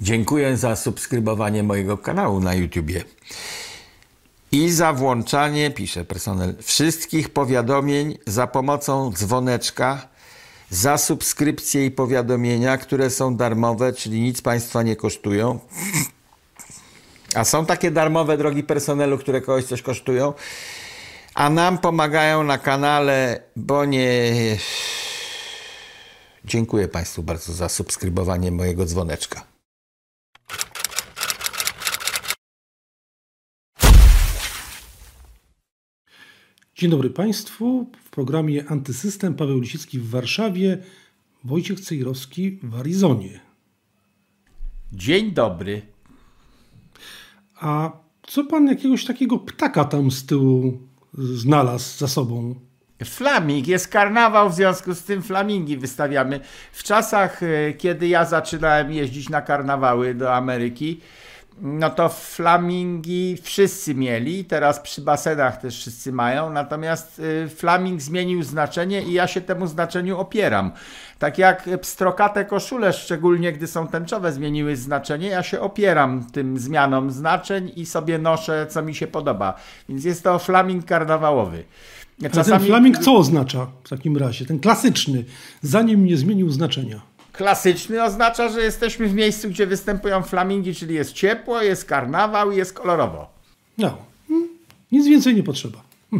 Dziękuję za subskrybowanie mojego kanału na YouTubie i za włączanie, pisze personel, wszystkich powiadomień za pomocą dzwoneczka, za subskrypcje i powiadomienia, które są darmowe, czyli nic Państwa nie kosztują. A są takie darmowe, drogi personelu, które kogoś coś kosztują, a nam pomagają na kanale, bo nie. Dziękuję Państwu bardzo za subskrybowanie mojego dzwoneczka. Dzień dobry Państwu. W programie Antysystem Paweł Lisicki w Warszawie, Wojciech Cejrowski w Arizonie. Dzień dobry. A co pan jakiegoś takiego ptaka tam z tyłu znalazł za sobą? Flaming, jest karnawał, w związku z tym flamingi wystawiamy. W czasach, e, kiedy ja zaczynałem jeździć na karnawały do Ameryki, no to flamingi wszyscy mieli, teraz przy basenach też wszyscy mają, natomiast y, flaming zmienił znaczenie i ja się temu znaczeniu opieram. Tak jak pstrokate koszule, szczególnie gdy są tęczowe, zmieniły znaczenie, ja się opieram tym zmianom znaczeń i sobie noszę, co mi się podoba. Więc jest to flaming karnawałowy. Czasami... A ten flaming co oznacza w takim razie? Ten klasyczny, zanim nie zmienił znaczenia. Klasyczny oznacza, że jesteśmy w miejscu, gdzie występują flamingi, czyli jest ciepło, jest karnawał i jest kolorowo. No, hmm, nic więcej nie potrzeba.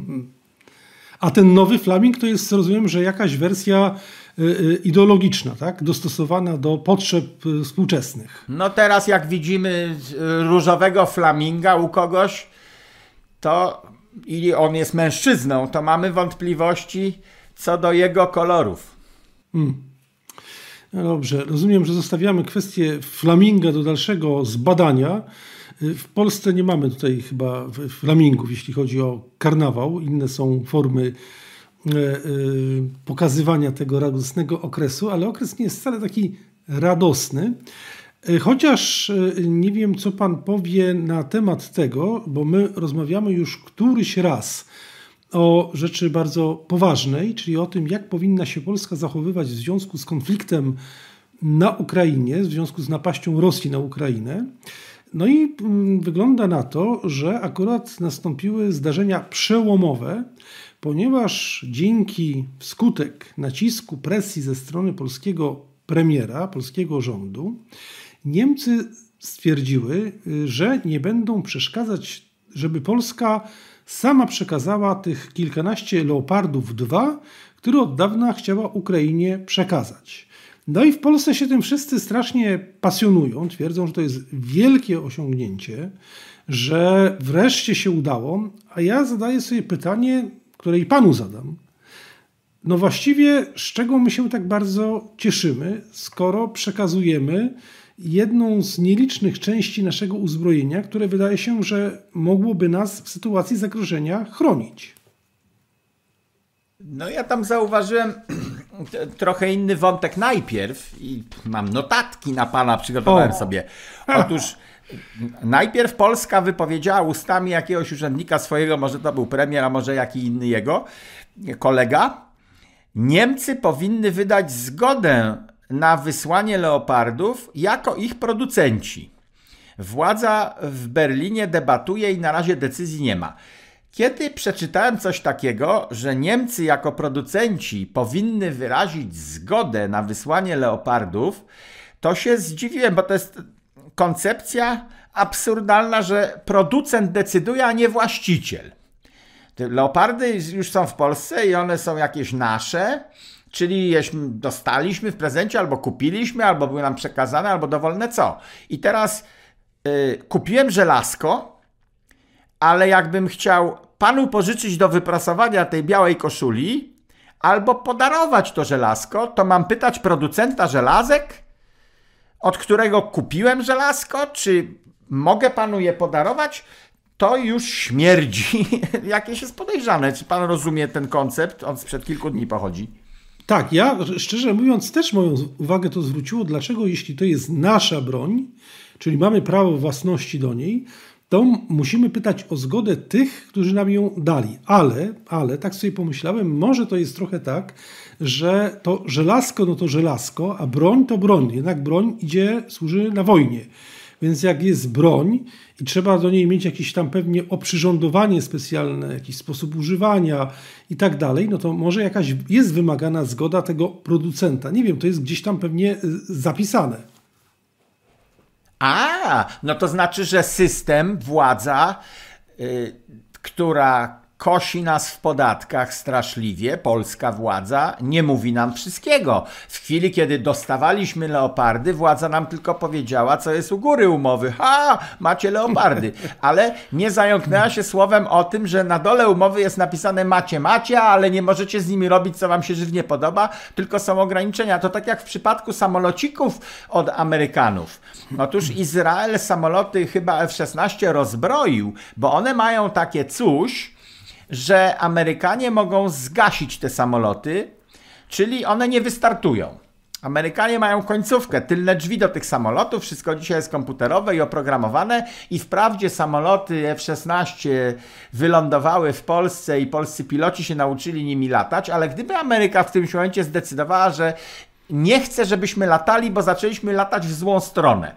A ten nowy flaming to jest, rozumiem, że jakaś wersja y, y, ideologiczna, tak? dostosowana do potrzeb y, współczesnych. No teraz jak widzimy różowego flaminga u kogoś, to i on jest mężczyzną, to mamy wątpliwości co do jego kolorów. Hmm. No dobrze, rozumiem, że zostawiamy kwestię flaminga do dalszego zbadania. W Polsce nie mamy tutaj chyba flamingów, jeśli chodzi o karnawał. Inne są formy e, e, pokazywania tego radosnego okresu, ale okres nie jest wcale taki radosny. E, chociaż nie wiem, co Pan powie na temat tego, bo my rozmawiamy już któryś raz o rzeczy bardzo poważnej, czyli o tym, jak powinna się Polska zachowywać w związku z konfliktem na Ukrainie, w związku z napaścią Rosji na Ukrainę. No i mm, wygląda na to, że akurat nastąpiły zdarzenia przełomowe, ponieważ dzięki wskutek nacisku, presji ze strony polskiego premiera, polskiego rządu, Niemcy stwierdziły, że nie będą przeszkadzać, żeby Polska sama przekazała tych kilkanaście Leopardów 2, które od dawna chciała Ukrainie przekazać. No i w Polsce się tym wszyscy strasznie pasjonują, twierdzą, że to jest wielkie osiągnięcie, że wreszcie się udało, a ja zadaję sobie pytanie, które i panu zadam. No właściwie z czego my się tak bardzo cieszymy, skoro przekazujemy jedną z nielicznych części naszego uzbrojenia, które wydaje się, że mogłoby nas w sytuacji zagrożenia chronić. No ja tam zauważyłem trochę inny wątek najpierw i mam notatki na pana, przygotowałem o. sobie. Otóż najpierw Polska wypowiedziała ustami jakiegoś urzędnika swojego, może to był premier, a może jaki inny jego kolega, Niemcy powinny wydać zgodę na wysłanie leopardów jako ich producenci. Władza w Berlinie debatuje i na razie decyzji nie ma. Kiedy przeczytałem coś takiego, że Niemcy jako producenci powinny wyrazić zgodę na wysłanie leopardów, to się zdziwiłem, bo to jest koncepcja absurdalna, że producent decyduje, a nie właściciel. Leopardy już są w Polsce i one są jakieś nasze Czyli jeśmy dostaliśmy w prezencie, albo kupiliśmy, albo były nam przekazane, albo dowolne co. I teraz y, kupiłem żelazko, ale jakbym chciał panu pożyczyć do wyprasowania tej białej koszuli, albo podarować to żelazko, to mam pytać producenta żelazek, od którego kupiłem żelazko, czy mogę panu je podarować? To już śmierdzi. Jakieś jest podejrzane. Czy pan rozumie ten koncept? On sprzed kilku dni pochodzi. Tak, ja szczerze mówiąc też moją uwagę to zwróciło, dlaczego jeśli to jest nasza broń, czyli mamy prawo własności do niej, to musimy pytać o zgodę tych, którzy nam ją dali. Ale, ale, tak sobie pomyślałem, może to jest trochę tak, że to żelazko, no to żelazko, a broń to broń. Jednak broń idzie, służy na wojnie. Więc jak jest broń i trzeba do niej mieć jakieś tam pewnie oprzyrządowanie specjalne, jakiś sposób używania i tak dalej, no to może jakaś jest wymagana zgoda tego producenta. Nie wiem, to jest gdzieś tam pewnie y, zapisane. A, no to znaczy, że system, władza, yy, która kosi nas w podatkach straszliwie, polska władza nie mówi nam wszystkiego. W chwili, kiedy dostawaliśmy leopardy, władza nam tylko powiedziała, co jest u góry umowy. Ha, macie leopardy. Ale nie zająknęła się słowem o tym, że na dole umowy jest napisane macie, macie, ale nie możecie z nimi robić, co wam się żywnie podoba, tylko są ograniczenia. To tak jak w przypadku samolocików od Amerykanów. Otóż Izrael samoloty chyba F-16 rozbroił, bo one mają takie coś, że Amerykanie mogą zgasić te samoloty, czyli one nie wystartują. Amerykanie mają końcówkę, tylne drzwi do tych samolotów, wszystko dzisiaj jest komputerowe i oprogramowane i wprawdzie samoloty F-16 wylądowały w Polsce i polscy piloci się nauczyli nimi latać, ale gdyby Ameryka w tym momencie zdecydowała, że nie chce, żebyśmy latali, bo zaczęliśmy latać w złą stronę,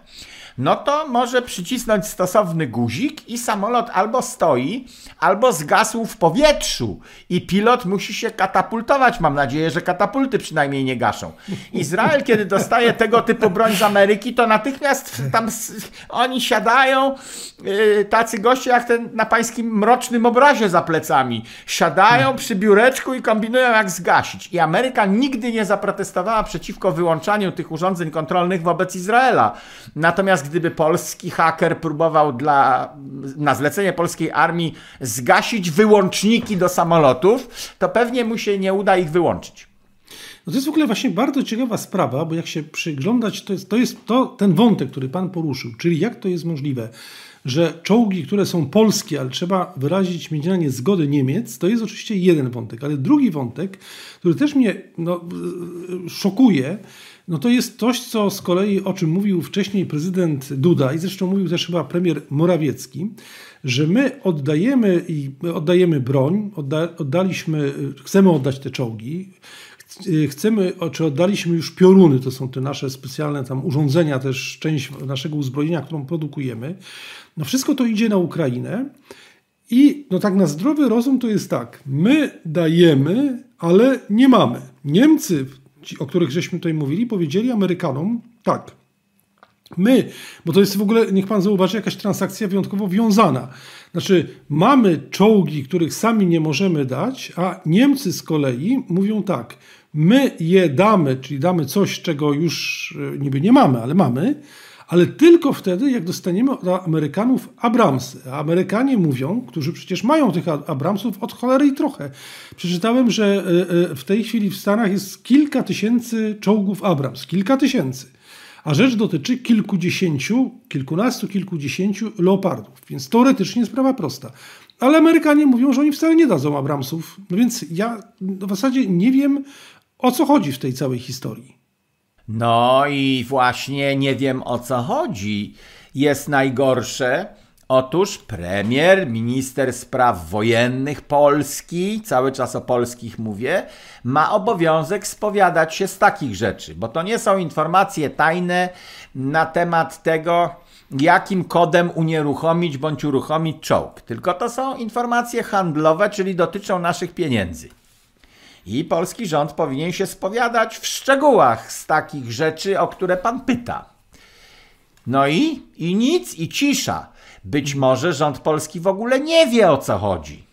no to może przycisnąć stosowny guzik i samolot albo stoi, albo zgasł w powietrzu i pilot musi się katapultować. Mam nadzieję, że katapulty przynajmniej nie gaszą. Izrael, kiedy dostaje tego typu broń z Ameryki, to natychmiast tam oni siadają, yy, tacy goście jak ten na pańskim mrocznym obrazie za plecami. Siadają przy biureczku i kombinują jak zgasić. I Ameryka nigdy nie zaprotestowała przeciwko wyłączaniu tych urządzeń kontrolnych wobec Izraela. Natomiast gdyby polski haker próbował dla, na zlecenie polskiej armii zgasić wyłączniki do samolotów, to pewnie mu się nie uda ich wyłączyć. No to jest w ogóle właśnie bardzo ciekawa sprawa, bo jak się przyglądać, to jest, to jest to, ten wątek, który Pan poruszył, czyli jak to jest możliwe, że czołgi, które są polskie, ale trzeba wyrazić mieć na nie zgodę Niemiec, to jest oczywiście jeden wątek, ale drugi wątek, który też mnie no, szokuje, no to jest coś, co z kolei, o czym mówił wcześniej prezydent Duda i zresztą mówił też chyba premier Morawiecki, że my oddajemy i oddajemy broń, odda, oddaliśmy, chcemy oddać te czołgi, chcemy, czy oddaliśmy już pioruny, to są te nasze specjalne tam urządzenia, też część naszego uzbrojenia, którą produkujemy. No wszystko to idzie na Ukrainę i no tak na zdrowy rozum to jest tak, my dajemy, ale nie mamy. Niemcy ci, o których żeśmy tutaj mówili, powiedzieli Amerykanom tak. My, bo to jest w ogóle, niech pan zauważy, jakaś transakcja wyjątkowo wiązana. Znaczy, mamy czołgi, których sami nie możemy dać, a Niemcy z kolei mówią tak, my je damy, czyli damy coś, czego już e, niby nie mamy, ale mamy, ale tylko wtedy, jak dostaniemy od Amerykanów Abramsy. Amerykanie mówią, którzy przecież mają tych Abramsów od cholery i trochę. Przeczytałem, że e, e, w tej chwili w Stanach jest kilka tysięcy czołgów Abrams. Kilka tysięcy. A rzecz dotyczy kilkudziesięciu, kilkunastu, kilkudziesięciu leopardów. Więc teoretycznie sprawa prosta. Ale Amerykanie mówią, że oni wcale nie dadzą Abramsów. No więc ja w zasadzie nie wiem, o co chodzi w tej całej historii. No i właśnie nie wiem o co chodzi. Jest najgorsze. Otóż premier, minister spraw wojennych Polski, cały czas o polskich mówię, ma obowiązek spowiadać się z takich rzeczy, bo to nie są informacje tajne na temat tego, jakim kodem unieruchomić bądź uruchomić czołg, tylko to są informacje handlowe, czyli dotyczą naszych pieniędzy. I polski rząd powinien się spowiadać w szczegółach z takich rzeczy, o które pan pyta. No i, i nic, i cisza. Być może rząd polski w ogóle nie wie o co chodzi.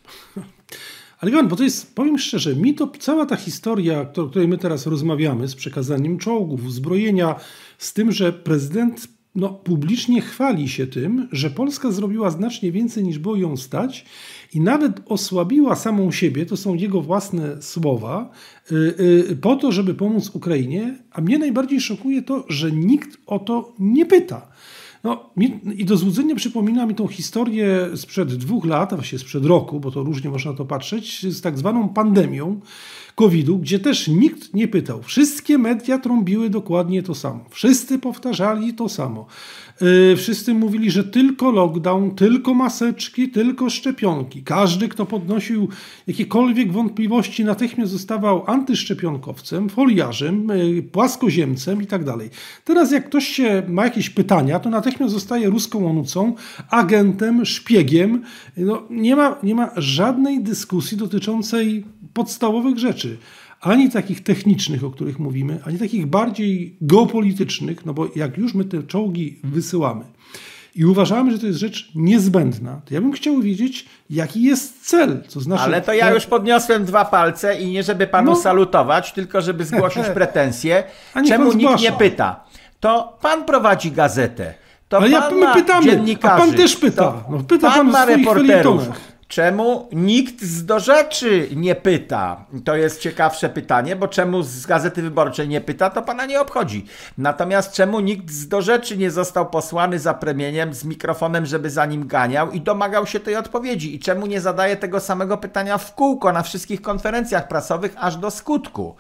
Ale Iwan, bo to jest, powiem szczerze, mi to cała ta historia, o której my teraz rozmawiamy, z przekazaniem czołgów, uzbrojenia, z tym, że prezydent no, publicznie chwali się tym, że Polska zrobiła znacznie więcej niż było ją stać i nawet osłabiła samą siebie, to są jego własne słowa, y, y, po to, żeby pomóc Ukrainie. A mnie najbardziej szokuje to, że nikt o to nie pyta. No, I do złudzenia przypomina mi tą historię sprzed dwóch lat, a właściwie sprzed roku, bo to różnie można to patrzeć, z tak zwaną pandemią, COVID-u, gdzie też nikt nie pytał. Wszystkie media trąbiły dokładnie to samo. Wszyscy powtarzali to samo. Yy, wszyscy mówili, że tylko lockdown, tylko maseczki, tylko szczepionki. Każdy, kto podnosił jakiekolwiek wątpliwości, natychmiast zostawał antyszczepionkowcem, foliarzem, yy, płaskoziemcem i tak dalej. Teraz jak ktoś się ma jakieś pytania, to natychmiast zostaje ruską onucą, agentem, szpiegiem. No, nie, ma, nie ma żadnej dyskusji dotyczącej podstawowych rzeczy ani takich technicznych, o których mówimy, ani takich bardziej geopolitycznych, no bo jak już my te czołgi wysyłamy i uważamy, że to jest rzecz niezbędna, to ja bym chciał wiedzieć, jaki jest cel. To znaczy, Ale to ja już podniosłem dwa palce i nie żeby panu no. salutować, tylko żeby zgłosić pretensje, czemu nikt nie pyta. To pan prowadzi gazetę. To Ale ja, my pytamy, a pan też pyta. No, pyta pan, pan ma reporterów. Czemu nikt z do rzeczy nie pyta? To jest ciekawsze pytanie, bo czemu z Gazety Wyborczej nie pyta, to pana nie obchodzi. Natomiast czemu nikt z do rzeczy nie został posłany za premieniem z mikrofonem, żeby za nim ganiał i domagał się tej odpowiedzi? I czemu nie zadaje tego samego pytania w kółko na wszystkich konferencjach prasowych aż do skutku?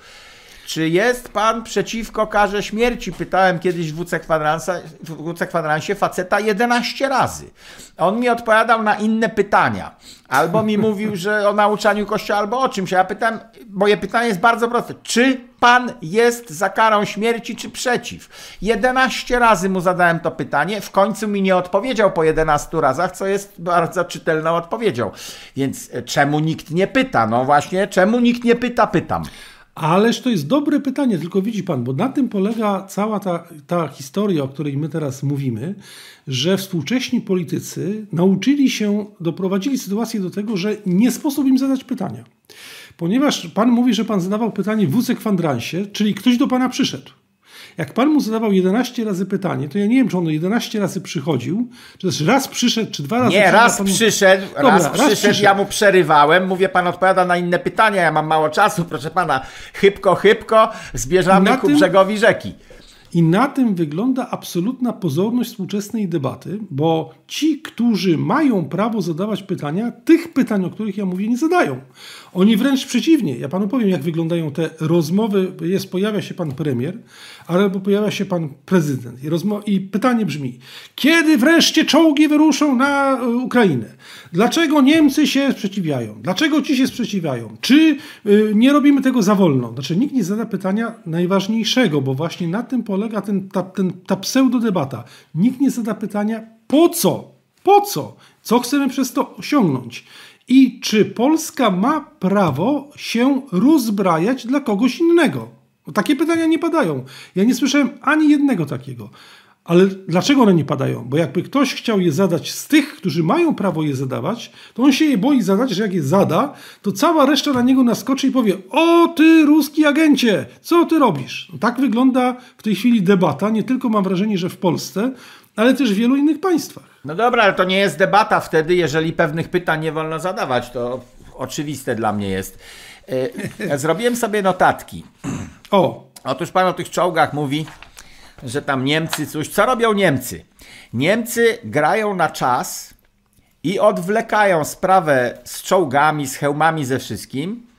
Czy jest pan przeciwko karze śmierci? Pytałem kiedyś w WC, w WC Kwadransie faceta 11 razy. On mi odpowiadał na inne pytania. Albo mi mówił, że o nauczaniu kościoła, albo o czymś. Ja pytam, moje pytanie jest bardzo proste. Czy pan jest za karą śmierci, czy przeciw? 11 razy mu zadałem to pytanie. W końcu mi nie odpowiedział po 11 razach, co jest bardzo czytelną odpowiedzią. Więc e, czemu nikt nie pyta? No właśnie, czemu nikt nie pyta, pytam. Ależ to jest dobre pytanie, tylko widzi pan, bo na tym polega cała ta, ta historia, o której my teraz mówimy, że współcześni politycy nauczyli się, doprowadzili sytuację do tego, że nie sposób im zadać pytania. Ponieważ pan mówi, że pan zadawał pytanie w WC Kwandransie, czyli ktoś do pana przyszedł. Jak pan mu zadawał 11 razy pytanie, to ja nie wiem, czy on 11 razy przychodził, czy też raz przyszedł, czy dwa razy Nie, raz pan... przyszedł, Dobra, raz, raz przyszedł, przyszedł, ja mu przerywałem, mówię, pan odpowiada na inne pytania, ja mam mało czasu, proszę pana, chybko, chybko, zbierzamy ku tym... brzegowi rzeki. I na tym wygląda absolutna pozorność współczesnej debaty, bo ci, którzy mają prawo zadawać pytania, tych pytań, o których ja mówię, nie zadają. Oni wręcz przeciwnie. Ja panu powiem, jak wyglądają te rozmowy. Jest, pojawia się pan premier, albo pojawia się pan prezydent. I, rozmo- I pytanie brzmi: kiedy wreszcie czołgi wyruszą na e, Ukrainę? Dlaczego Niemcy się sprzeciwiają? Dlaczego ci się sprzeciwiają? Czy y, nie robimy tego za wolno? Znaczy, nikt nie zada pytania najważniejszego, bo właśnie na tym polega ten, ta, ten, ta pseudodebata. Nikt nie zada pytania, po co? Po co? Co chcemy przez to osiągnąć? I czy Polska ma prawo się rozbrajać dla kogoś innego? No, takie pytania nie padają. Ja nie słyszałem ani jednego takiego. Ale dlaczego one nie padają? Bo jakby ktoś chciał je zadać z tych, którzy mają prawo je zadawać, to on się je boi zadać, że jak je zada, to cała reszta na niego naskoczy i powie: O ty, ruski agencie, co ty robisz? No tak wygląda w tej chwili debata, nie tylko mam wrażenie, że w Polsce, ale też w wielu innych państwach. No dobra, ale to nie jest debata wtedy, jeżeli pewnych pytań nie wolno zadawać. To oczywiste dla mnie jest. E, zrobiłem sobie notatki. O. Otóż pan o tych czołgach mówi, że tam Niemcy coś. Co robią Niemcy? Niemcy grają na czas i odwlekają sprawę z czołgami, z hełmami, ze wszystkim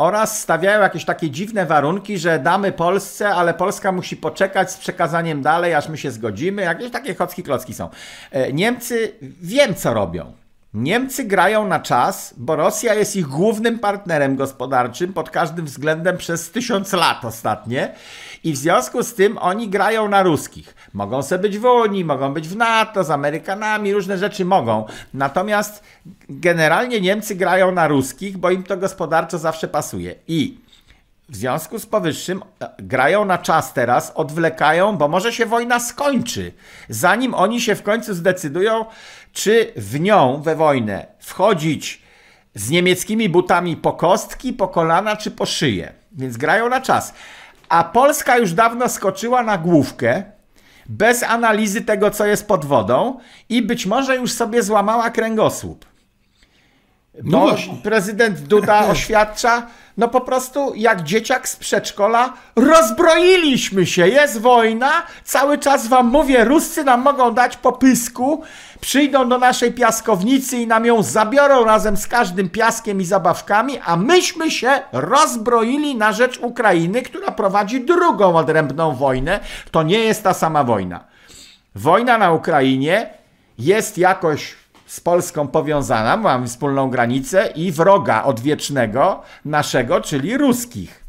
oraz stawiają jakieś takie dziwne warunki, że damy Polsce, ale Polska musi poczekać z przekazaniem dalej, aż my się zgodzimy. Jakieś takie chocki klocki są. E, Niemcy wiem, co robią. Niemcy grają na czas, bo Rosja jest ich głównym partnerem gospodarczym pod każdym względem przez tysiąc lat ostatnie i w związku z tym oni grają na ruskich. Mogą sobie być w Unii, mogą być w NATO, z Amerykanami, różne rzeczy mogą. Natomiast generalnie Niemcy grają na ruskich, bo im to gospodarczo zawsze pasuje. I w związku z powyższym e, grają na czas teraz, odwlekają, bo może się wojna skończy, zanim oni się w końcu zdecydują, czy w nią, we wojnę, wchodzić z niemieckimi butami po kostki, po kolana czy po szyję. Więc grają na czas. A Polska już dawno skoczyła na główkę, bez analizy tego, co jest pod wodą, i być może już sobie złamała kręgosłup. No, no prezydent Duda oświadcza, no po prostu jak dzieciak z przedszkola, rozbroiliśmy się, jest wojna, cały czas wam mówię, Ruscy nam mogą dać popysku, przyjdą do naszej piaskownicy i nam ją zabiorą razem z każdym piaskiem i zabawkami, a myśmy się rozbroili na rzecz Ukrainy, która prowadzi drugą odrębną wojnę. To nie jest ta sama wojna. Wojna na Ukrainie jest jakoś z Polską powiązana, mamy wspólną granicę i wroga odwiecznego naszego, czyli ruskich.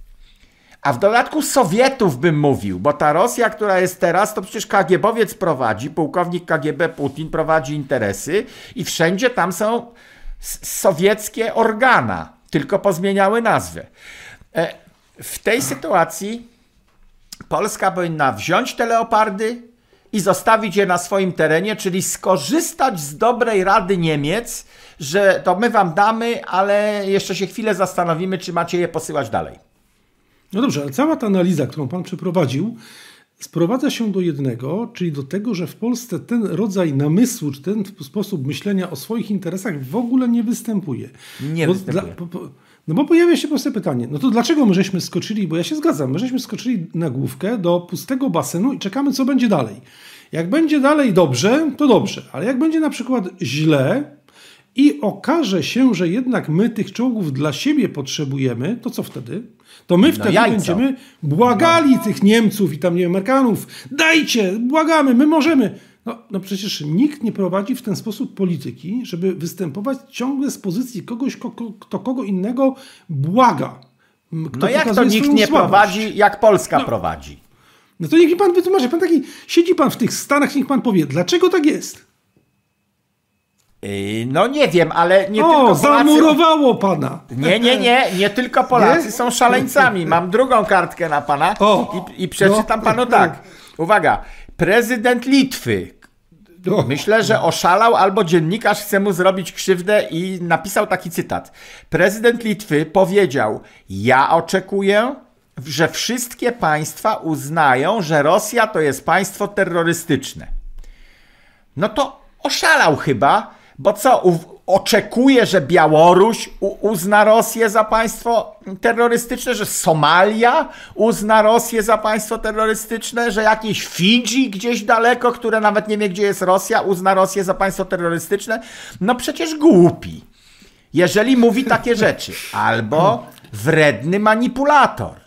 A w dodatku Sowietów bym mówił, bo ta Rosja, która jest teraz, to przecież KGBowiec prowadzi, pułkownik KGB Putin prowadzi interesy i wszędzie tam są sowieckie organa, tylko pozmieniały nazwę. E, w tej sytuacji Polska powinna wziąć te leopardy, i zostawić je na swoim terenie, czyli skorzystać z dobrej rady Niemiec, że to my wam damy, ale jeszcze się chwilę zastanowimy, czy macie je posyłać dalej. No dobrze, ale cała ta analiza, którą pan przeprowadził, sprowadza się do jednego, czyli do tego, że w Polsce ten rodzaj namysłu, czy ten sposób myślenia o swoich interesach w ogóle nie występuje. Nie bo występuje. Dla, no bo pojawia się proste pytanie, no to dlaczego my żeśmy skoczyli, bo ja się zgadzam, my żeśmy skoczyli na główkę do pustego basenu i czekamy, co będzie dalej. Jak będzie dalej dobrze, to dobrze, ale jak będzie na przykład źle i okaże się, że jednak my tych czołgów dla siebie potrzebujemy, to co wtedy? To my wtedy no będziemy błagali no. tych Niemców i tam nie Amerykanów, dajcie, błagamy, my możemy. No, no przecież nikt nie prowadzi w ten sposób polityki, żeby występować ciągle z pozycji kogoś, kto kogo innego błaga. no jak to nikt nie słabość. prowadzi, jak Polska no, prowadzi? No to niech mi pan wytłumaczy. Pan taki, siedzi pan w tych Stanach, niech pan powie, dlaczego tak jest? Yy, no nie wiem, ale nie o, tylko Polacy... zamurowało pana. Nie, nie, nie, nie tylko Polacy nie? są szaleńcami. Mam drugą kartkę na pana o, i, i przeczytam no, panu tak. Uwaga, prezydent Litwy, Myślę, że oszalał albo dziennikarz chce mu zrobić krzywdę i napisał taki cytat. Prezydent Litwy powiedział: Ja oczekuję, że wszystkie państwa uznają, że Rosja to jest państwo terrorystyczne. No to oszalał chyba, bo co, oczekuje, że Białoruś uzna Rosję za państwo terrorystyczne, że Somalia uzna Rosję za państwo terrorystyczne, że jakieś Fidżi gdzieś daleko, które nawet nie wie, gdzie jest Rosja, uzna Rosję za państwo terrorystyczne. No przecież głupi. Jeżeli mówi takie rzeczy. Albo wredny manipulator.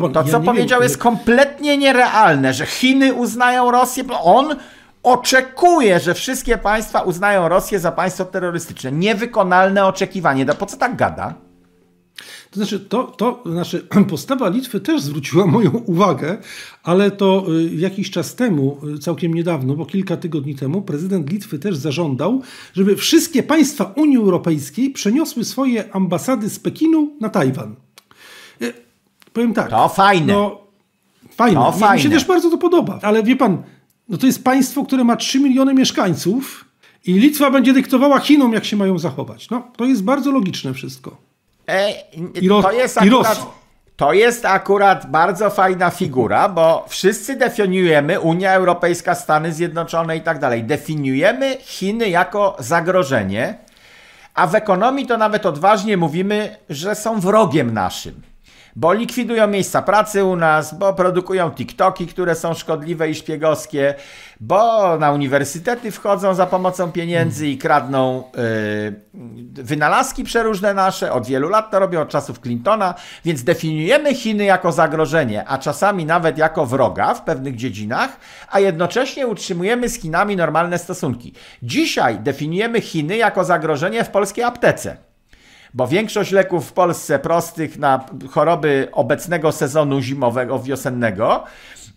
Pan, to, co ja powiedział, wiem, jest kompletnie nierealne, że Chiny uznają Rosję. On oczekuje, że wszystkie państwa uznają Rosję za państwo terrorystyczne. Niewykonalne oczekiwanie. Po co tak gada? To znaczy, to, to znaczy, postawa Litwy też zwróciła moją uwagę, ale to y, jakiś czas temu, y, całkiem niedawno, bo kilka tygodni temu, prezydent Litwy też zażądał, żeby wszystkie państwa Unii Europejskiej przeniosły swoje ambasady z Pekinu na Tajwan. Y, powiem tak. To fajne. No, fajne. To fajne. Mi się też bardzo to podoba. Ale wie pan, no to jest państwo, które ma 3 miliony mieszkańców i Litwa będzie dyktowała Chinom, jak się mają zachować. No, to jest bardzo logiczne wszystko. E, to, jest akurat, to jest akurat bardzo fajna figura, bo wszyscy definiujemy, Unia Europejska, Stany Zjednoczone i tak dalej, definiujemy Chiny jako zagrożenie, a w ekonomii to nawet odważnie mówimy, że są wrogiem naszym bo likwidują miejsca pracy u nas, bo produkują TikToki, które są szkodliwe i szpiegowskie, bo na uniwersytety wchodzą za pomocą pieniędzy i kradną yy, wynalazki przeróżne nasze. Od wielu lat to robią, od czasów Clintona, więc definiujemy Chiny jako zagrożenie, a czasami nawet jako wroga w pewnych dziedzinach, a jednocześnie utrzymujemy z Chinami normalne stosunki. Dzisiaj definiujemy Chiny jako zagrożenie w polskiej aptece bo większość leków w Polsce prostych na choroby obecnego sezonu zimowego, wiosennego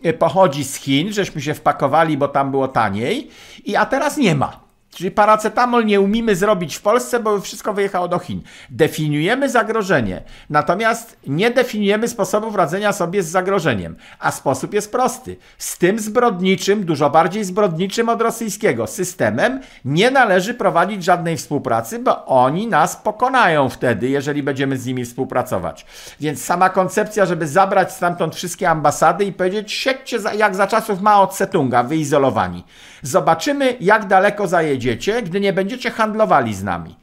y, pochodzi z Chin, żeśmy się wpakowali, bo tam było taniej, i a teraz nie ma. Czyli paracetamol nie umimy zrobić w Polsce, bo wszystko wyjechało do Chin. Definiujemy zagrożenie, natomiast nie definiujemy sposobów radzenia sobie z zagrożeniem. A sposób jest prosty. Z tym zbrodniczym, dużo bardziej zbrodniczym od rosyjskiego systemem nie należy prowadzić żadnej współpracy, bo oni nas pokonają wtedy, jeżeli będziemy z nimi współpracować. Więc sama koncepcja, żeby zabrać stamtąd wszystkie ambasady i powiedzieć, siedźcie jak za czasów Mao Tse-tunga, wyizolowani. Zobaczymy, jak daleko zajedziecie, gdy nie będziecie handlowali z nami.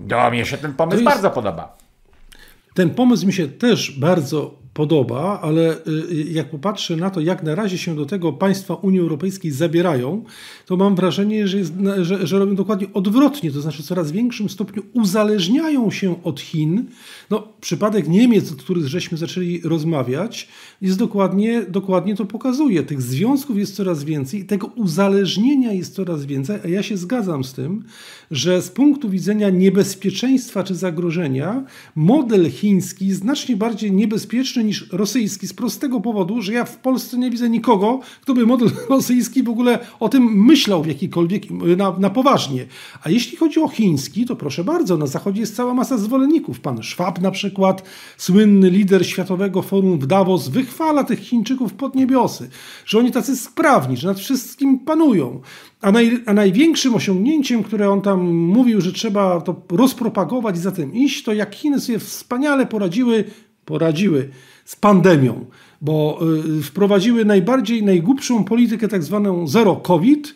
Do mnie się ten pomysł jest... bardzo podoba. Ten pomysł mi się też bardzo podoba, ale y, jak popatrzę na to, jak na razie się do tego państwa Unii Europejskiej zabierają, to mam wrażenie, że, jest, że, że robią dokładnie odwrotnie, to znaczy w coraz większym stopniu uzależniają się od Chin. No, przypadek Niemiec, o których żeśmy zaczęli rozmawiać, jest dokładnie, dokładnie to pokazuje. Tych związków jest coraz więcej tego uzależnienia jest coraz więcej, a ja się zgadzam z tym, że z punktu widzenia niebezpieczeństwa czy zagrożenia, model chiński jest znacznie bardziej niebezpieczny niż rosyjski z prostego powodu, że ja w Polsce nie widzę nikogo, kto by model rosyjski w ogóle o tym myślał w jakikolwiek, na, na poważnie. A jeśli chodzi o chiński, to proszę bardzo, na zachodzie jest cała masa zwolenników. Pan Schwab na przykład, słynny lider Światowego Forum w Davos, wychwala tych Chińczyków pod niebiosy, że oni tacy sprawni, że nad wszystkim panują. A, naj, a, największym osiągnięciem, które on tam mówił, że trzeba to rozpropagować i za tym iść, to jak Chiny sobie wspaniale poradziły, poradziły z pandemią, bo y, wprowadziły najbardziej, najgłupszą politykę tak zwaną zero COVID,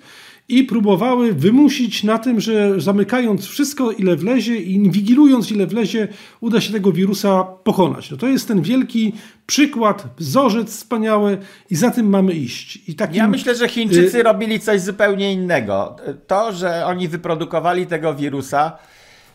i próbowały wymusić na tym, że zamykając wszystko, ile wlezie i inwigilując, ile wlezie, uda się tego wirusa pokonać. No to jest ten wielki przykład, wzorzec wspaniały i za tym mamy iść. I takim, ja myślę, że Chińczycy y robili coś zupełnie innego. To, że oni wyprodukowali tego wirusa,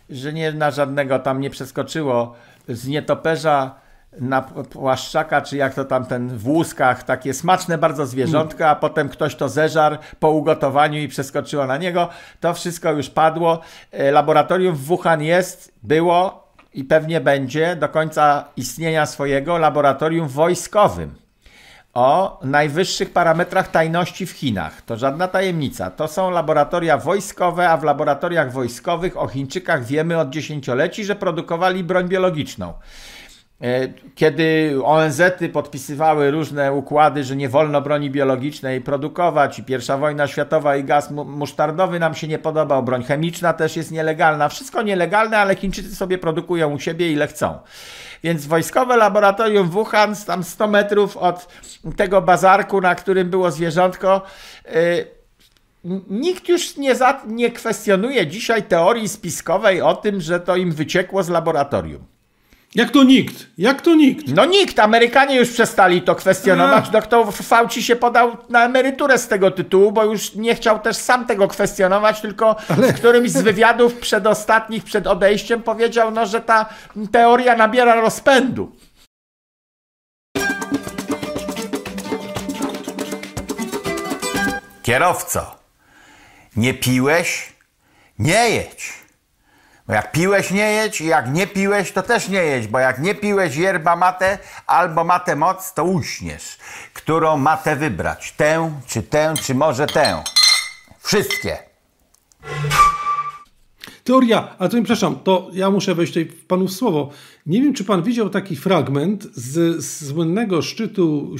że nie na żadnego tam nie przeskoczyło z nietoperza na płaszczaka, czy jak to tam ten w łuskach, takie smaczne bardzo zwierzątka, a potem ktoś to zeżarł po ugotowaniu i przeskoczyło na niego. To wszystko już padło. E, laboratorium w Wuhan jest, było i pewnie będzie do końca istnienia swojego laboratorium wojskowym o najwyższych parametrach tajności w Chinach. To żadna tajemnica. To są laboratoria wojskowe, a w laboratoriach wojskowych o Chińczykach wiemy od dziesięcioleci, że produkowali broń biologiczną. E, kiedy ONZ-y podpisywały różne układy, że nie wolno broni biologicznej produkować i pierwsza wojna światowa i gaz musztardowy nam się nie podobał, broń chemiczna też jest nielegalna, wszystko nielegalne, ale Chińczycy sobie produkują u siebie ile chcą. Więc wojskowe laboratorium Wuhan, tam 100 metrów od tego bazarku, na którym było zwierzątko, yy, Nikt już nie, za, nie kwestionuje dzisiaj teorii spiskowej o tym, że to im wyciekło z laboratorium. Jak to nikt? Jak to nikt? No nikt. Amerykanie już przestali to kwestionować. A. Doktor Fauci się podał na emeryturę z tego tytułu, bo już nie chciał też sam tego kwestionować, tylko Ale... w którymś z wywiadów przedostatnich, przed odejściem powiedział, no, że ta teoria nabiera rozpędu. Kierowco, nie piłeś? Nie jedź. Bo jak piłeś, nie jedź, jak nie piłeś, to też nie jedź, bo jak nie piłeś yerba mate albo matę moc, to uśniesz. Którą matę wybrać? Tę, czy tę, czy może tę? Wszystkie. Teoria, a to nie przepraszam, to ja muszę wejść tutaj w panu w słowo. Nie wiem, czy pan widział taki fragment z, z słynnego szczytu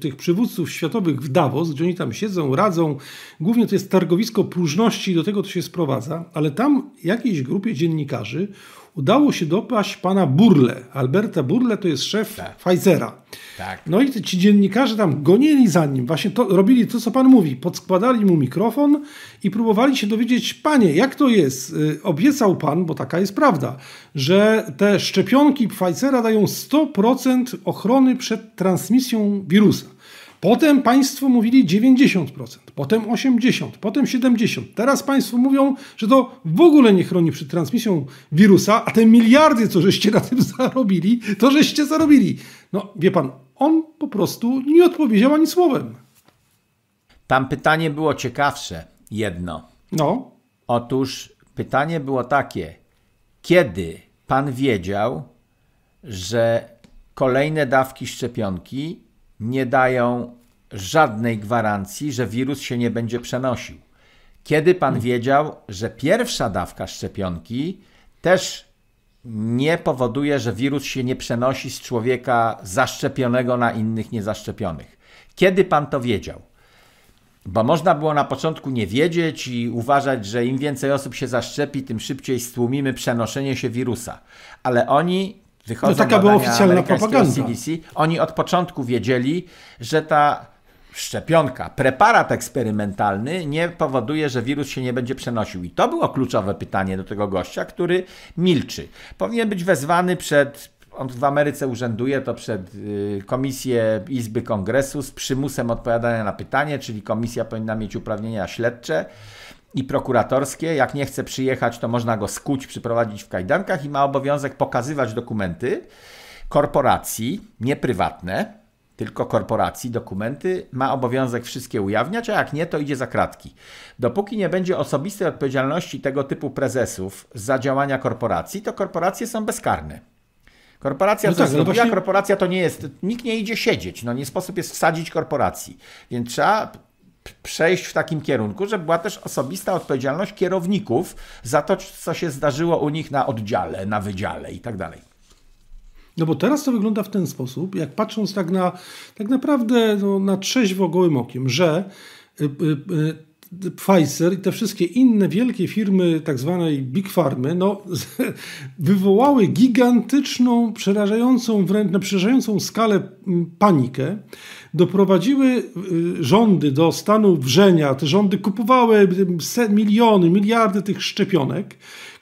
tych przywódców światowych w Davos, gdzie oni tam siedzą, radzą. Głównie to jest targowisko próżności, do tego to się sprowadza, ale tam jakiejś grupie dziennikarzy udało się dopaść pana Burle. Alberta Burle to jest szef tak. Pfizera. Tak. No i ci dziennikarze tam gonili za nim, właśnie to, robili to, co pan mówi. Podskładali mu mikrofon i próbowali się dowiedzieć, panie, jak to jest? Y, obiecał pan, bo taka jest prawda, że te szczepionki Pfizera dają 100% ochrony przed transmisją wirusa. Potem państwo mówili 90%, potem 80%, potem 70%. Teraz państwo mówią, że to w ogóle nie chroni przed transmisją wirusa, a te miliardy, co żeście na tym zarobili, to żeście zarobili. No wie pan, on po prostu nie odpowiedział ani słowem. Tam pytanie było ciekawsze, jedno. No. Otóż pytanie było takie: kiedy pan wiedział, że kolejne dawki szczepionki nie dają żadnej gwarancji, że wirus się nie będzie przenosił. Kiedy pan hmm. wiedział, że pierwsza dawka szczepionki też nie powoduje, że wirus się nie przenosi z człowieka zaszczepionego na innych niezaszczepionych? Kiedy pan to wiedział? Bo można było na początku nie wiedzieć i uważać, że im więcej osób się zaszczepi, tym szybciej stłumimy przenoszenie się wirusa. Ale oni wychodzą no taka była oficjalna propaganda. CDC, oni od początku wiedzieli, że ta szczepionka, preparat eksperymentalny nie powoduje, że wirus się nie będzie przenosił. I to było kluczowe pytanie do tego gościa, który milczy. Powinien być wezwany przed on w Ameryce urzęduje to przed y, Komisję Izby Kongresu z przymusem odpowiadania na pytanie, czyli komisja powinna mieć uprawnienia śledcze i prokuratorskie. Jak nie chce przyjechać, to można go skuć, przyprowadzić w kajdankach i ma obowiązek pokazywać dokumenty korporacji, nie prywatne, tylko korporacji, dokumenty, ma obowiązek wszystkie ujawniać, a jak nie, to idzie za kratki. Dopóki nie będzie osobistej odpowiedzialności tego typu prezesów za działania korporacji, to korporacje są bezkarne. Korporacja no tak, zrobiła, właśnie... korporacja to nie jest, nikt nie idzie siedzieć, no nie sposób jest wsadzić korporacji, więc trzeba przejść w takim kierunku, żeby była też osobista odpowiedzialność kierowników za to, co się zdarzyło u nich na oddziale, na wydziale i tak dalej. No bo teraz to wygląda w ten sposób, jak patrząc tak na tak naprawdę no, na trzeźwo gołym okiem, że y, y, y, Pfizer i te wszystkie inne wielkie firmy, tak zwanej Big Farmy, no, wywołały gigantyczną, przerażającą, wręcz na przerażającą skalę panikę. Doprowadziły rządy do stanu wrzenia. Te rządy kupowały miliony, miliardy tych szczepionek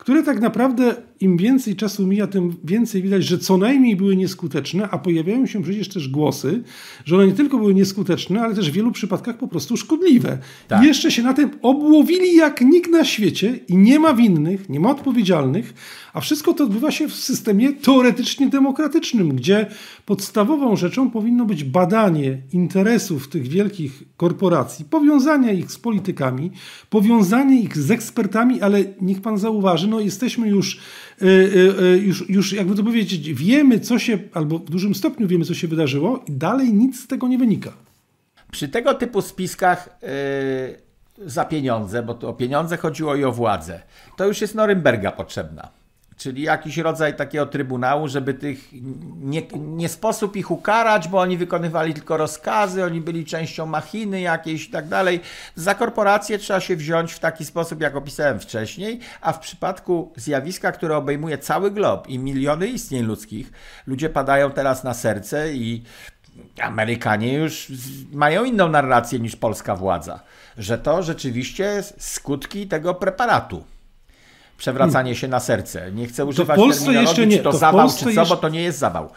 które tak naprawdę im więcej czasu mija, tym więcej widać, że co najmniej były nieskuteczne, a pojawiają się przecież też głosy, że one nie tylko były nieskuteczne, ale też w wielu przypadkach po prostu szkodliwe. Tak. I jeszcze się na tym obłowili jak nikt na świecie i nie ma winnych, nie ma odpowiedzialnych, a wszystko to odbywa się w systemie teoretycznie demokratycznym, gdzie podstawową rzeczą powinno być badanie interesów tych wielkich korporacji, powiązanie ich z politykami, powiązanie ich z ekspertami, ale niech pan zauważy, no jesteśmy już, już, już jakby to powiedzieć, wiemy co się, albo w dużym stopniu wiemy co się wydarzyło i dalej nic z tego nie wynika. Przy tego typu spiskach yy, za pieniądze, bo to o pieniądze chodziło i o władzę, to już jest Norymberga potrzebna. Czyli jakiś rodzaj takiego trybunału, żeby tych nie, nie sposób ich ukarać, bo oni wykonywali tylko rozkazy, oni byli częścią machiny jakiejś i tak dalej. Za korporację trzeba się wziąć w taki sposób, jak opisałem wcześniej, a w przypadku zjawiska, które obejmuje cały glob i miliony istnień ludzkich, ludzie padają teraz na serce i Amerykanie już mają inną narrację niż polska władza, że to rzeczywiście skutki tego preparatu przewracanie hmm. się na serce. Nie chcę używać terminologii, nie. czy to, to zawał, czy co, jeszcze... bo to nie jest zawał.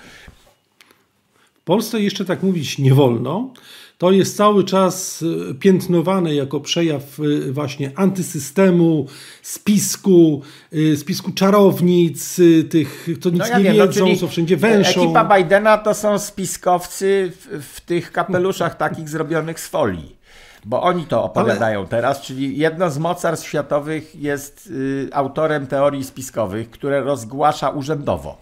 W Polsce jeszcze tak mówić nie wolno. To jest cały czas y, piętnowane jako przejaw y, właśnie antysystemu, spisku, y, spisku czarownic, tych, to nic no ja nie wiem, no, wiedzą, no, co wszędzie węszą. Ekipa Bidena to są spiskowcy w, w tych kapeluszach takich zrobionych z folii. Bo oni to opowiadają Ale... teraz, czyli jedno z mocarstw światowych jest y, autorem teorii spiskowych, które rozgłasza urzędowo.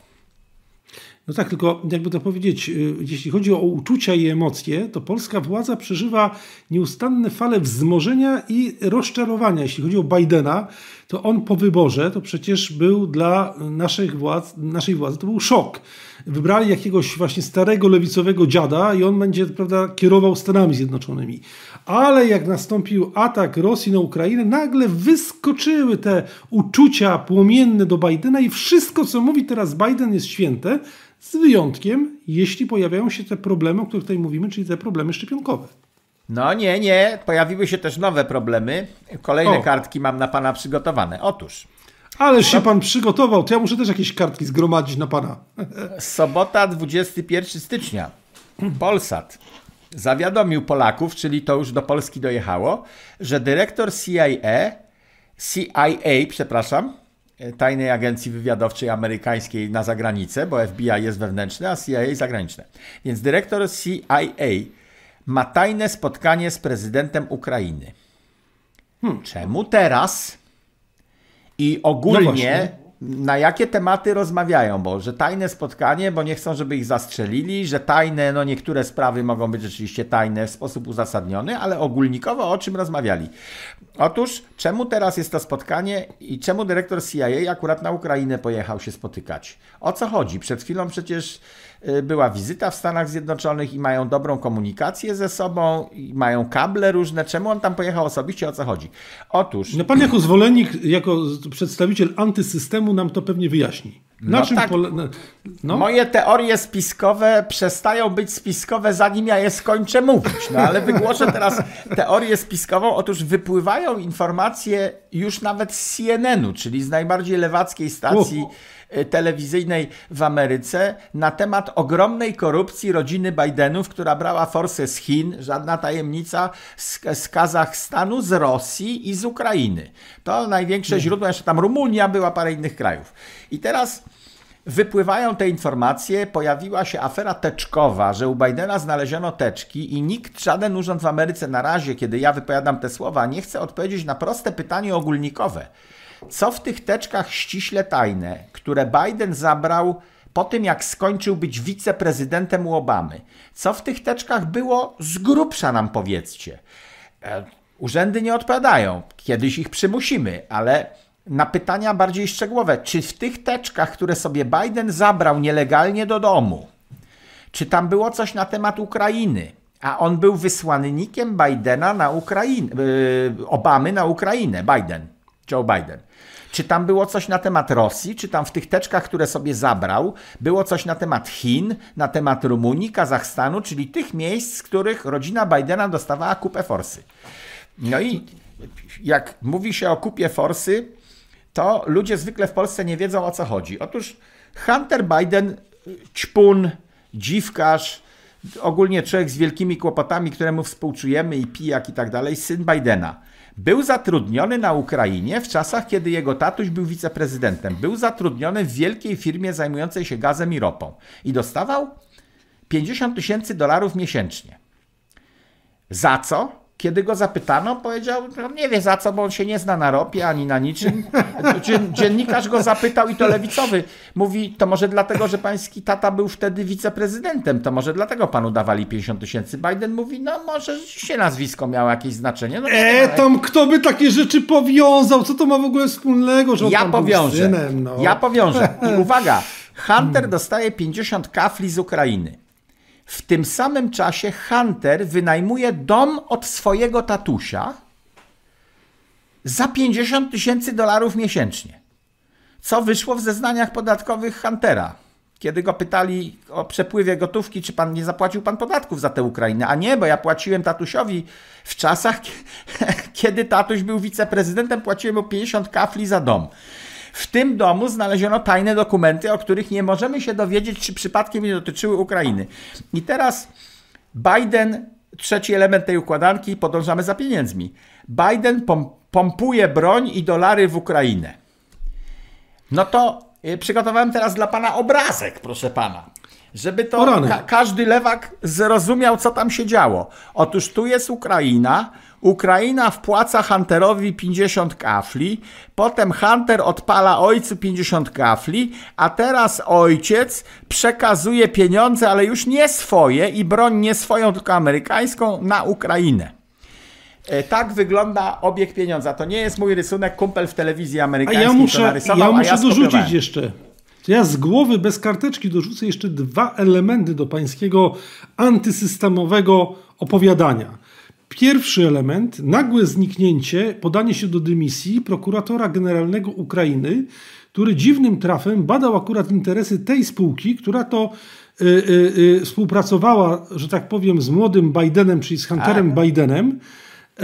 No tak, tylko jakby to powiedzieć, y, jeśli chodzi o uczucia i emocje, to polska władza przeżywa nieustanne fale wzmożenia i rozczarowania. Jeśli chodzi o Bidena, to on po wyborze to przecież był dla naszych władz, naszej władzy to był szok. Wybrali jakiegoś właśnie starego lewicowego dziada i on będzie prawda, kierował Stanami Zjednoczonymi. Ale jak nastąpił atak Rosji na Ukrainę, nagle wyskoczyły te uczucia płomienne do Bidena i wszystko, co mówi teraz Biden jest święte, z wyjątkiem, jeśli pojawiają się te problemy, o których tutaj mówimy, czyli te problemy szczepionkowe. No nie, nie. Pojawiły się też nowe problemy. Kolejne o. kartki mam na pana przygotowane. Otóż. Ależ się pan przygotował, to ja muszę też jakieś kartki zgromadzić na pana. Sobota, 21 stycznia. Polsat zawiadomił Polaków, czyli to już do Polski dojechało, że dyrektor CIA, CIA, przepraszam, tajnej agencji wywiadowczej amerykańskiej na zagranicę, bo FBI jest wewnętrzne, a CIA zagraniczne. Więc dyrektor CIA ma tajne spotkanie z prezydentem Ukrainy. Hmm. Czemu teraz? I ogólnie no na jakie tematy rozmawiają, bo że tajne spotkanie, bo nie chcą, żeby ich zastrzelili, że tajne, no niektóre sprawy mogą być rzeczywiście tajne w sposób uzasadniony, ale ogólnikowo o czym rozmawiali? Otóż, czemu teraz jest to spotkanie i czemu dyrektor CIA akurat na Ukrainę pojechał się spotykać? O co chodzi? Przed chwilą przecież była wizyta w Stanach Zjednoczonych i mają dobrą komunikację ze sobą, i mają kable różne. Czemu on tam pojechał osobiście? O co chodzi? Otóż. No pan jako zwolennik, jako przedstawiciel antysystemu nam to pewnie wyjaśni. Na No czym tak. pole... no? Moje teorie spiskowe przestają być spiskowe, zanim ja je skończę mówić. No ale wygłoszę teraz teorię spiskową. Otóż wypływają informacje już nawet z CNN-u, czyli z najbardziej lewackiej stacji telewizyjnej w Ameryce, na temat ogromnej korupcji rodziny Bidenów, która brała forsę z Chin, żadna tajemnica, z, z Kazachstanu, z Rosji i z Ukrainy. To największe źródło, jeszcze tam Rumunia była, parę innych krajów. I teraz Wypływają te informacje, pojawiła się afera teczkowa, że u Bidena znaleziono teczki i nikt, żaden urząd w Ameryce na razie, kiedy ja wypowiadam te słowa, nie chce odpowiedzieć na proste pytanie ogólnikowe. Co w tych teczkach ściśle tajne, które Biden zabrał po tym, jak skończył być wiceprezydentem u Obamy? Co w tych teczkach było z grubsza nam powiedzcie? E, Urzędy nie odpowiadają. Kiedyś ich przymusimy, ale na pytania bardziej szczegółowe. Czy w tych teczkach, które sobie Biden zabrał nielegalnie do domu, czy tam było coś na temat Ukrainy? A on był wysłannikiem Bidena na Ukrainę, yy, Obamy na Ukrainę, Biden, Joe Biden. Czy tam było coś na temat Rosji? Czy tam w tych teczkach, które sobie zabrał, było coś na temat Chin, na temat Rumunii, Kazachstanu, czyli tych miejsc, z których rodzina Bidena dostawała kupę forsy? No i jak mówi się o kupie forsy, to ludzie zwykle w Polsce nie wiedzą o co chodzi. Otóż Hunter Biden, ćpun, dziwkarz, ogólnie człowiek z wielkimi kłopotami, któremu współczujemy i pijak i tak dalej, syn Bidena. Był zatrudniony na Ukrainie w czasach, kiedy jego tatuś był wiceprezydentem. Był zatrudniony w wielkiej firmie zajmującej się gazem i ropą i dostawał 50 tysięcy dolarów miesięcznie. Za co? Kiedy go zapytano, powiedział, że nie wie za co, bo on się nie zna na ropie ani na niczym. Dzien- Dziennikarz go zapytał i to lewicowy. Mówi, to może dlatego, że pański tata był wtedy wiceprezydentem, to może dlatego panu dawali 50 tysięcy. Biden mówi, no może rzeczywiście nazwisko miało jakieś znaczenie. No, E, tam kto by takie rzeczy powiązał? Co to ma w ogóle wspólnego, że on ja powiążę. synem? No. Ja powiążę. I uwaga, Hunter dostaje 50 kafli z Ukrainy. W tym samym czasie Hunter wynajmuje dom od swojego tatusia za 50 tysięcy dolarów miesięcznie. Co wyszło w zeznaniach podatkowych Huntera. Kiedy go pytali o przepływie gotówki, czy pan nie zapłacił pan podatków za tę Ukrainę? A nie, bo ja płaciłem tatusiowi w czasach, kiedy tatuś był wiceprezydentem, płaciłem mu 50 kafli za dom. W tym domu znaleziono tajne dokumenty, o których nie możemy się dowiedzieć, czy przypadkiem nie dotyczyły Ukrainy. I teraz Biden, trzeci element tej układanki, podążamy za pieniędzmi. Biden pom pompuje broń i dolary w Ukrainę. No to y, przygotowałem teraz dla pana obrazek, proszę pana. Żeby to ka każdy lewak zrozumiał, co tam się działo. Otóż tu jest Ukraina. Ukraina wpłaca Hunterowi 50 kafli, potem Hunter odpala ojcu 50 kafli, a teraz ojciec przekazuje pieniądze, ale już nie swoje i broń nie swoją, tylko amerykańską, na Ukrainę. E, Tak wygląda obieg pieniądza. To nie jest mój rysunek, kumpel w telewizji A amerykańskiej ja to muszę, narysował, ja muszę dorzucić skopiowałem. jeszcze. Ja z głowy bez karteczki dorzucę jeszcze dwa elementy do pańskiego antysystemowego opowiadania. Pierwszy element, nagłe zniknięcie, podanie się do dymisji prokuratora generalnego Ukrainy, który dziwnym trafem badał akurat interesy tej spółki, która to y, y, y, współpracowała, że tak powiem, z młodym Bidenem, czyli z Hunterem Bidenem. Y,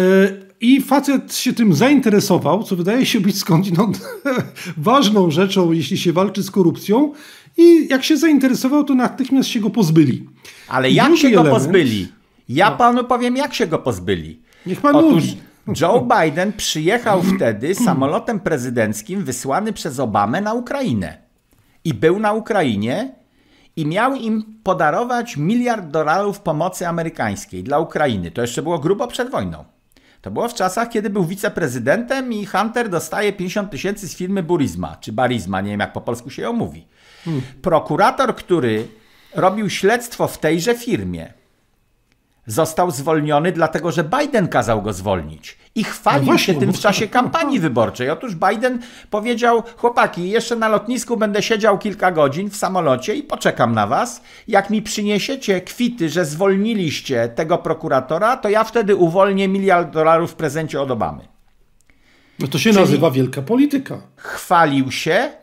I facet się tym zainteresował, co wydaje się być skądinąd ważną rzeczą, jeśli się walczy z korupcją. I jak się zainteresował, to natychmiast się go pozbyli. Ale jak drugi się go element- pozbyli? Ja panu powiem, jak się go pozbyli. Niech pan Otóż mówi. Joe Biden przyjechał wtedy samolotem prezydenckim wysłany przez Obamę na Ukrainę. I był na Ukrainie i miał im podarować miliard dolarów pomocy amerykańskiej dla Ukrainy. To jeszcze było grubo przed wojną. To było w czasach, kiedy był wiceprezydentem i Hunter dostaje 50 tysięcy z firmy Burisma, czy Barizma, nie wiem jak po polsku się ją mówi. Prokurator, który robił śledztwo w tejże firmie, został zwolniony, dlatego że Biden kazał go zwolnić. I chwalił No właśnie, się tym w czasie kampanii wyborczej. Otóż Biden powiedział: Chłopaki, jeszcze na lotnisku będę siedział kilka godzin w samolocie i poczekam na was. Jak mi przyniesiecie kwity, że zwolniliście tego prokuratora, to ja wtedy uwolnię miliard dolarów w prezencie od Obamy. No to się nazywa wielka polityka. Chwalił się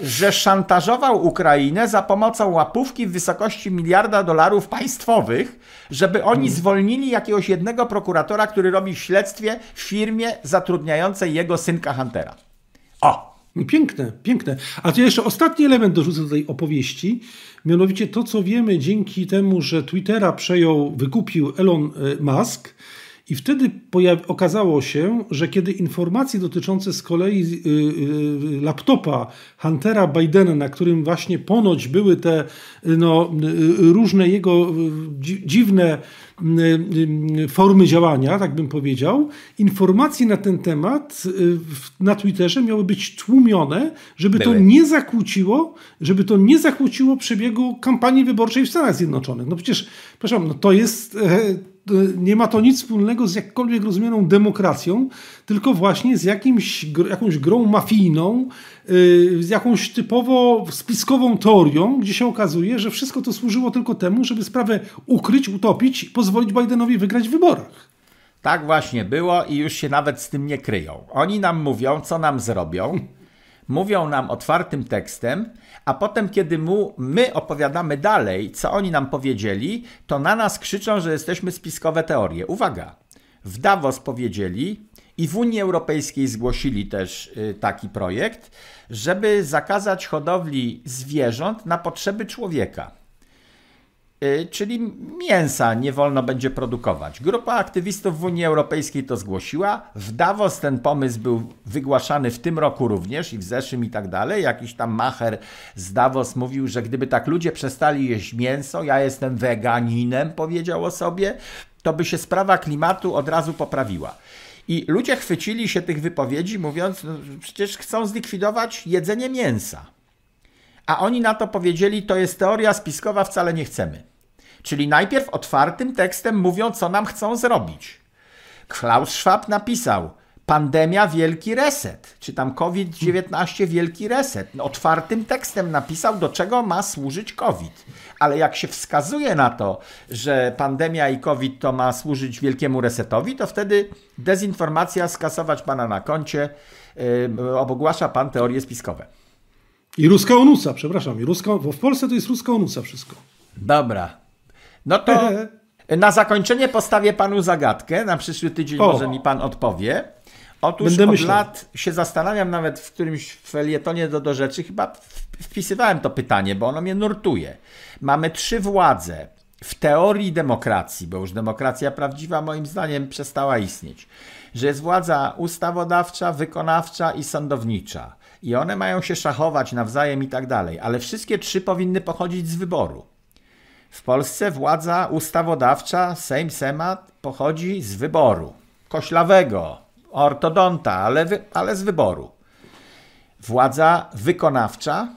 że szantażował Ukrainę za pomocą łapówki w wysokości miliarda dolarów państwowych, żeby oni zwolnili jakiegoś jednego prokuratora, który robi śledztwie w firmie zatrudniającej jego synka Huntera. O! Piękne, piękne. A to jeszcze ostatni element dorzucę do tej opowieści. Mianowicie to, co wiemy dzięki temu, że Twittera przejął, wykupił Elon e, Musk, i wtedy okazało się, że kiedy informacje dotyczące z kolei y, y, laptopa Huntera Bidena, na którym właśnie ponoć były te no, y, różne jego dziwne formy działania, tak bym powiedział, informacje na ten temat na Twitterze miały być tłumione, żeby to nie zakłóciło, żeby to nie zakłóciło przebiegu kampanii wyborczej w Stanach Zjednoczonych. No przecież, przepraszam, no to jest e, nie ma to nic wspólnego z jakkolwiek rozumianą demokracją, tylko właśnie z jakimś, jakąś grą mafijną, y, z jakąś typowo spiskową teorią, gdzie się okazuje, że wszystko to służyło tylko temu, żeby sprawę ukryć, utopić i pozwolić Bidenowi wygrać w wyborach. Tak właśnie było i już się nawet z tym nie kryją. Oni nam mówią, co nam zrobią, mówią nam otwartym tekstem, a potem, kiedy mu, my opowiadamy dalej, co oni nam powiedzieli, to na nas krzyczą, że jesteśmy spiskowe teorie. Uwaga! W Davos powiedzieli i w Unii Europejskiej zgłosili też y, taki projekt, żeby zakazać hodowli zwierząt na potrzeby człowieka. Y, czyli mięsa nie wolno będzie produkować. Grupa aktywistów w Unii Europejskiej to zgłosiła. W Davos ten pomysł był wygłaszany w tym roku również i w zeszłym i tak dalej. Jakiś tam macher z Davos mówił, że gdyby tak ludzie przestali jeść mięso, ja jestem weganinem, powiedział o sobie, to by się sprawa klimatu od razu poprawiła. I ludzie chwycili się tych wypowiedzi, mówiąc, no, przecież chcą zlikwidować jedzenie mięsa. A oni na to powiedzieli, to jest teoria spiskowa, wcale nie chcemy. Czyli najpierw otwartym tekstem mówią, co nam chcą zrobić. Klaus Schwab napisał, pandemia wielki reset, czy tam COVID-19 wielki reset. Otwartym tekstem napisał, do czego ma służyć COVID. Ale jak się wskazuje na to, że pandemia i COVID to ma służyć wielkiemu resetowi, to wtedy dezinformacja, skasować pana na koncie, yy, ogłasza pan teorie spiskowe. I ruska onusa, przepraszam. I ruska, bo w Polsce to jest ruska onusa wszystko. Dobra. No to na zakończenie postawię panu zagadkę. Na przyszły tydzień o. może mi pan odpowie. Otóż Będę od myślał. lat się zastanawiam, nawet w którymś felietonie do, do rzeczy, chyba wpisywałem to pytanie, bo ono mnie nurtuje. Mamy trzy władze w teorii demokracji, bo już demokracja prawdziwa moim zdaniem przestała istnieć, że jest władza ustawodawcza, wykonawcza i sądownicza i one mają się szachować nawzajem i tak dalej, ale wszystkie trzy powinny pochodzić z wyboru. W Polsce władza ustawodawcza, Sejm, Senat pochodzi z wyboru. Koślawego, ortodonta, ale, wy, ale z wyboru. Władza wykonawcza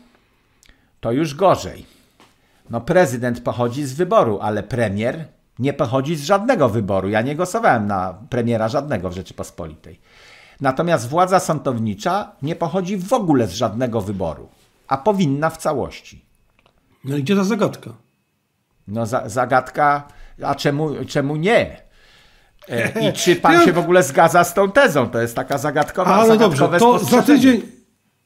to już gorzej. No prezydent pochodzi z wyboru, ale premier nie pochodzi z żadnego wyboru. Ja nie głosowałem na premiera żadnego w Rzeczypospolitej. Natomiast władza sądownicza nie pochodzi w ogóle z żadnego wyboru, a powinna w całości. No i gdzie ta zagadka? No za, zagadka, a czemu, czemu nie? E, I czy pan się w ogóle zgadza z tą tezą? To jest taka zagadkowa Ale dobrze, to za tydzień,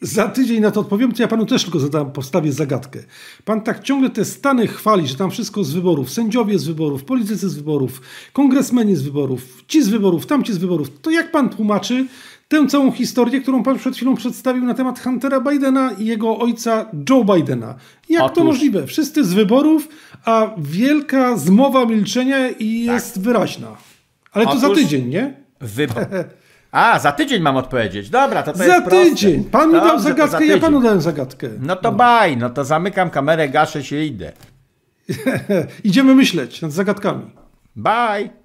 za tydzień na to odpowiem, to ja panu też tylko zadam, postawię zagadkę. Pan tak ciągle te Stany chwali, że tam wszystko z wyborów, sędziowie z wyborów, politycy z wyborów, kongresmeni z wyborów, ci z wyborów, tamci z wyborów. To jak pan tłumaczy tę całą historię, którą pan przed chwilą przedstawił na temat Huntera Bidena i jego ojca Joe Bidena? Jak Otóż... to możliwe? Wszyscy z wyborów, a wielka zmowa milczenia i jest tak. wyraźna. Ale Otóż... to za tydzień, nie? Wybor. A, za tydzień mam odpowiedzieć. Dobra, to to za jest Za tydzień. Pan mi dał zagadkę, ja panu dałem zagadkę. No to no. baj, no to zamykam kamerę, gaszę się i idę. Idziemy myśleć nad zagadkami. Bye.